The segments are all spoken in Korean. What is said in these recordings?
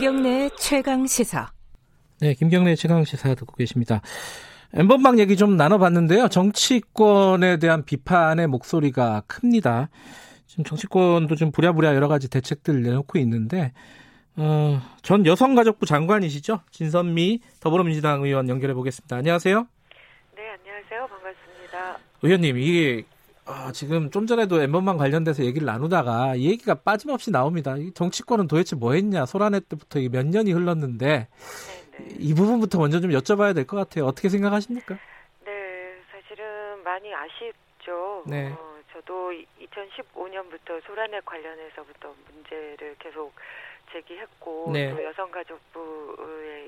김경래 최강 시사. 네, 김경래 최강 시사 듣고 계십니다. 엠번방 얘기 좀 나눠봤는데요. 정치권에 대한 비판의 목소리가 큽니다. 지금 정치권도 좀 부랴부랴 여러 가지 대책들 내놓고 있는데 어, 전 여성가족부 장관이시죠? 진선미 더불어민주당 의원 연결해 보겠습니다. 안녕하세요. 네, 안녕하세요. 반갑습니다. 의원님, 이게 아, 지금 좀 전에도 엠번방 관련돼서 얘기를 나누다가 이 얘기가 빠짐없이 나옵니다. 정치권은 도대체 뭐 했냐? 소란회 때부터 몇 년이 흘렀는데 네, 네. 이 부분부터 먼저 좀 여쭤봐야 될 것 같아요. 어떻게 생각하십니까? 네, 사실은 많이 아쉽죠. 네. 어, 저도 2015년부터 소란회 관련해서부터 문제를 계속 제기했고 네. 또 여성가족부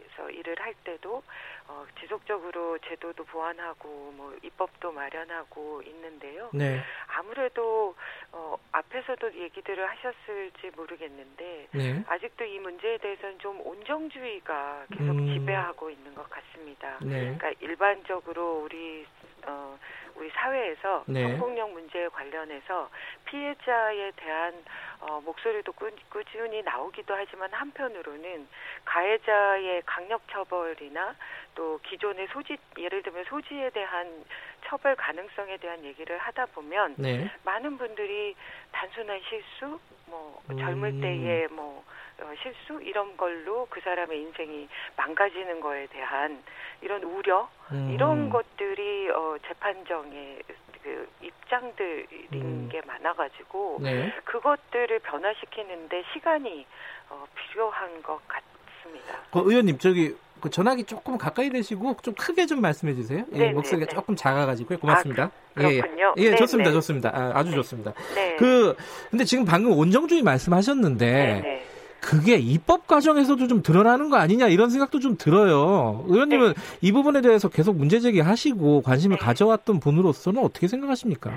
에서 일을 할 때도 어, 지속적으로 제도도 보완하고 뭐 입법도 마련하고 있는데요. 네. 아무래도 어, 앞에서도 얘기들을 하셨을지 모르겠는데 네. 아직도 이 문제에 대해서는 좀 온정주의가 계속 음. 지배하고 있는 것 같습니다. 네. 그러니까 일반적으로 우리 어, 우리 사회에서 네. 성폭력 문제에 관련해서 피해자에 대한 어, 목소리도 꾸, 꾸준히 나오기도 하지만 한편으로는 가해자의 강력 처벌이나 또 기존의 소지 예를 들면 소지에 대한 처벌 가능성에 대한 얘기를 하다 보면 네. 많은 분들이 단순한 실수 뭐 음. 젊을 때의 뭐 어, 실수 이런 걸로 그 사람의 인생이 망가지는 거에 대한 이런 우려 음. 이런 것들이 어, 재판정에 그 입장들인 음. 게 많아가지고 네. 그것들을 변화시키는데 시간이 어, 필요한 것 같습니다. 그 의원님 저기 그 전화기 조금 가까이 대시고 좀 크게 좀 말씀해 주세요. 예, 네, 목소리가 네, 네. 조금 작아가지고요. 고맙습니다. 아, 그 렇군요. 예, 예, 예 좋습니다, 네. 좋습니다. 아, 주 좋습니다. 네. 그 근데 지금 방금 온정주의 말씀하셨는데. 네, 그게 입법 과정에서도 좀 드러나는 거 아니냐 이런 생각도 좀 들어요. 의원님은 네. 이 부분에 대해서 계속 문제 제기하시고 관심을 네. 가져왔던 분으로서는 어떻게 생각하십니까?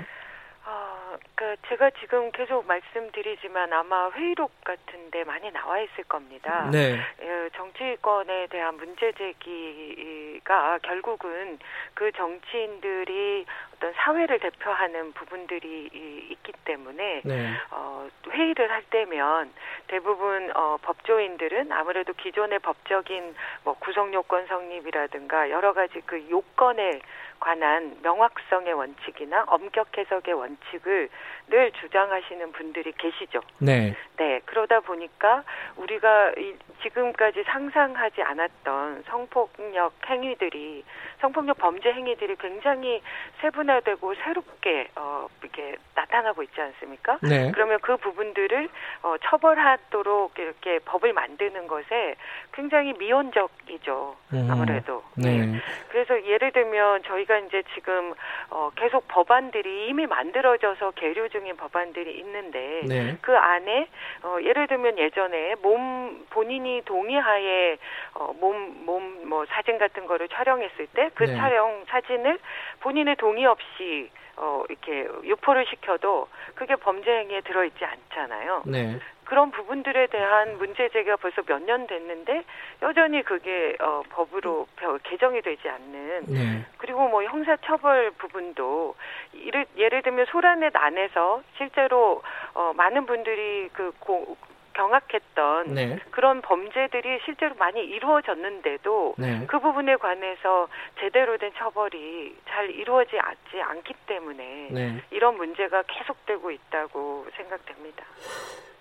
그 제가 지금 계속 말씀드리지만 아마 회의록 같은데 많이 나와 있을 겁니다. 네. 예, 정치권에 대한 문제 제기가 결국은 그 정치인들이 어떤 사회를 대표하는 부분들이 있기 때문에 네. 어, 회의를 할 때면 대부분 어, 법조인들은 아무래도 기존의 법적인 뭐 구성 요건 성립이라든가 여러 가지 그 요건에 관한 명확성의 원칙이나 엄격 해석의 원칙을 늘 주장하시는 분들이 계시죠. 네. 네. 그러다 보니까 우리가 지금까지 상상하지 않았던 성폭력 행위들이 성폭력 범죄 행위들이 굉장히 세분화되고 새롭게 어 이렇게 나타나고 있지 않습니까? 네. 그러면 그 부분들을 어 처벌하도록 이렇게 법을 만드는 것에 굉장히 미온적이죠. 음. 아무래도. 네. 네. 그래서 예를 들면 저희가 이제 지금 어 계속 법안들이 이미 만들어져서 계류 중인 법안들이 있는데 네. 그 안에 어 예를 들면 예전에 몸 본인이 동의하에 어 몸 몸 뭐 사진 같은 거를 촬영했을 때그 네. 촬영 사진을 본인의 동의 없이 어 이렇게 유포를 시켜도 그게 범죄 행위에 들어있지 않잖아요. 네. 그런 부분들에 대한 문제 제기가 벌써 몇 년 됐는데 여전히 그게 어, 법으로 개정이 되지 않는 네. 그리고 뭐 형사처벌 부분도 예를, 예를 들면 소란넷 안에서 실제로 어, 많은 분들이 그 고, 경악했던 네. 그런 범죄들이 실제로 많이 이루어졌는데도 네. 그 부분에 관해서 제대로 된 처벌이 잘 이루어지지 않기 때문에 네. 이런 문제가 계속되고 있다고 생각됩니다.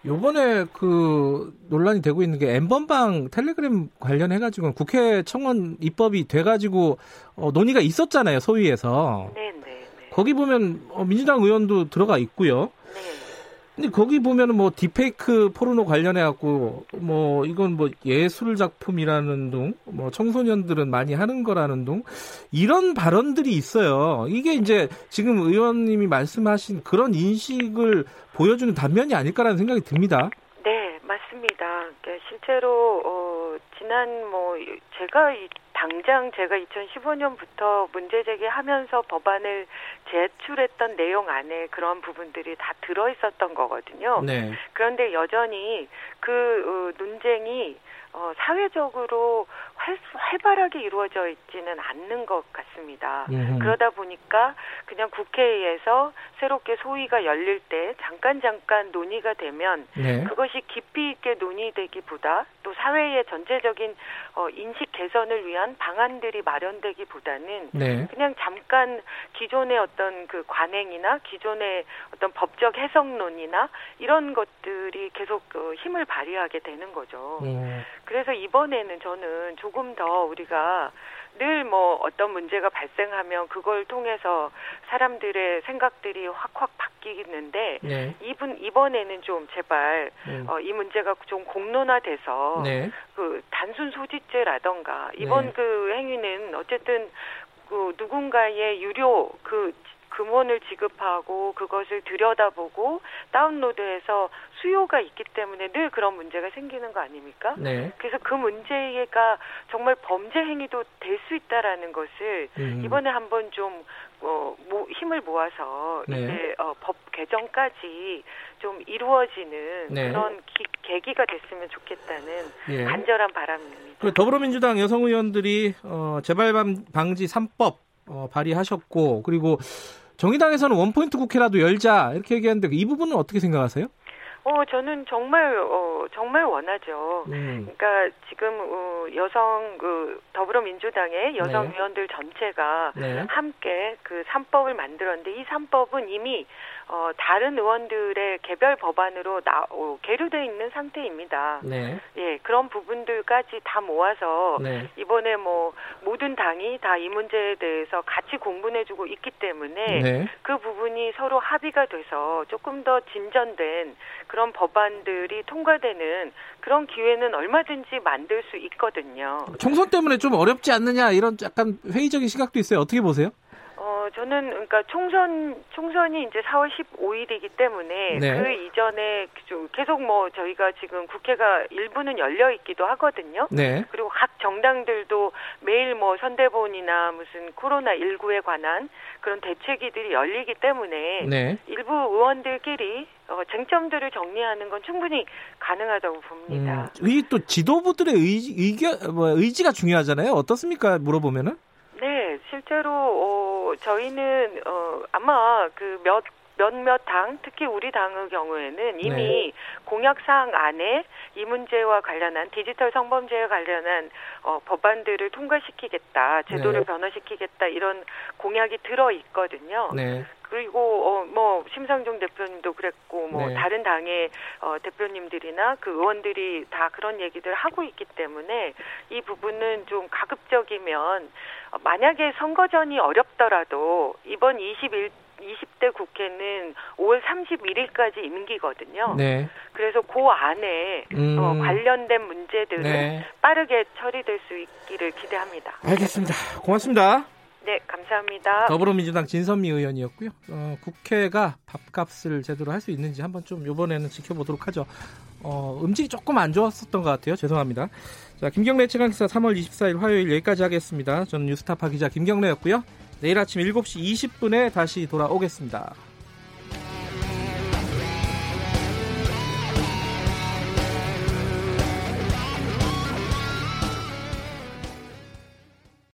요번에 그 논란이 되고 있는 게 엠번방 텔레그램 관련해 가지고 국회 청원 입법이 돼 가지고 어, 논의가 있었잖아요 소위에서. 네, 네, 네. 거기 보면 어, 민주당 의원도 들어가 있고요. 네. 근데 거기 보면은 뭐 디페이크 포르노 관련해 갖고 뭐 이건 뭐 예술 작품이라는 둥, 뭐 청소년들은 많이 하는 거라는 둥 이런 발언들이 있어요. 이게 이제 지금 의원님이 말씀하신 그런 인식을 보여주는 단면이 아닐까라는 생각이 듭니다. 네, 맞습니다. 그러니까 실제로 어 지난 뭐 제가 당장 제가 2015년부터 문제 제기하면서 법안을 제출했던 내용 안에 그런 부분들이 다 들어 있었던 거거든요. 네. 그런데 여전히 그 어, 논쟁이 어, 사회적으로 활, 활발하게 이루어져 있지는 않는 것 같습니다. 음. 그러다 보니까 그냥 국회에서 새롭게 소위가 열릴 때 잠깐 잠깐 논의가 되면 네. 그것이 깊이 있게 논의되기보다 또 사회의 전체적인 어, 인식 개선을 위한 방안들이 마련되기보다는 네. 그냥 잠깐 기존의 어떤 그 관행이나 기존의 어떤 법적 해석론이나 이런 것들이 계속 그 힘을 발휘하게 되는 거죠. 음. 그래서 이번에는 저는 조금 더 우리가 늘 뭐 어떤 문제가 발생하면 그걸 통해서 사람들의 생각들이 확확 바뀌는데 네. 이분 이번에는 좀 제발 네. 어, 이 문제가 좀 공론화돼서 네. 그 단순 소지죄라던가 이번 네. 그 행위는 어쨌든 그 누군가의 유료 그 금원을 지급하고 그것을 들여다보고 다운로드해서 수요가 있기 때문에 늘 그런 문제가 생기는 거 아닙니까? 네. 그래서 그 문제가 정말 범죄 행위도 될 수 있다라는 것을 음. 이번에 한번 좀 어, 모, 힘을 모아서 네. 이제 어, 법 개정까지 좀 이루어지는 네. 그런 기, 계기가 됐으면 좋겠다는 예. 간절한 바람입니다. 그 더불어민주당 여성 의원들이 어, 재발 방지 3법 어, 발의하셨고 그리고 정의당에서는 원포인트 국회라도 열자 이렇게 얘기하는데 이 부분은 어떻게 생각하세요? 어, 저는 정말, 어, 정말 원하죠. 음. 그러니까 지금, 어, 여성, 그, 더불어민주당의 여성 네. 의원들 전체가 네. 함께 그 3법을 만들었는데 이 3법은 이미, 어, 다른 의원들의 개별 법안으로 나, 어, 계류되어 있는 상태입니다. 네. 예, 그런 부분들까지 다 모아서 네. 이번에 뭐, 모든 당이 다 이 문제에 대해서 같이 공분해주고 있기 때문에 네. 그 부분이 서로 합의가 돼서 조금 더 진전된 그런 법안들이 통과되는 그런 기회는 얼마든지 만들 수 있거든요. 총선 때문에 좀 어렵지 않느냐 이런 약간 회의적인 시각도 있어요. 어떻게 보세요? 어, 저는 그러니까 총선 총선이 이제 4월 15일이기 때문에 네. 그 이전에 계속 뭐 저희가 지금 국회가 일부는 열려 있기도 하거든요. 네. 그리고 각 정당들도 매일 뭐 선대본이나 무슨 코로나 19에 관한 그런 대책이들이 열리기 때문에 네. 일부 의원들끼리 어, 쟁점들을 정리하는 건 충분히 가능하다고 봅니다. 음, 이또 지도부들의 의지, 의견, 뭐 의지가 중요하잖아요. 어떻습니까? 물어보면은? 네, 실제로 어, 저희는 어, 아마 그 몇 몇몇 당, 특히 우리 당의 경우에는 이미 네. 공약사항 안에 이 문제와 관련한 디지털 성범죄에 관련한 어, 법안들을 통과시키겠다, 제도를 네. 변화시키겠다 이런 공약이 들어 있거든요. 네. 그리고 어, 뭐 심상정 대표님도 그랬고 뭐 네. 다른 당의 어, 대표님들이나 그 의원들이 다 그런 얘기들 하고 있기 때문에 이 부분은 좀 가급적이면 어, 만약에 선거 전이 어렵더라도 이번 21 20대 국회는 5월 31일까지 임기거든요. 네. 그래서 그 안에 음. 어, 관련된 문제들은 네. 빠르게 처리될 수 있기를 기대합니다. 알겠습니다. 고맙습니다. 네, 감사합니다. 더불어민주당 진선미 의원이었고요. 어, 국회가 밥값을 제대로 할 수 있는지 한번 좀 이번에는 지켜보도록 하죠. 어, 음질이 조금 안 좋았었던 것 같아요. 죄송합니다. 자, 김경래 최강기사 3월 24일 화요일 여기까지 하겠습니다. 저는 뉴스타파 기자 김경래였고요. 내일 아침 7시 20분에 다시 돌아오겠습니다.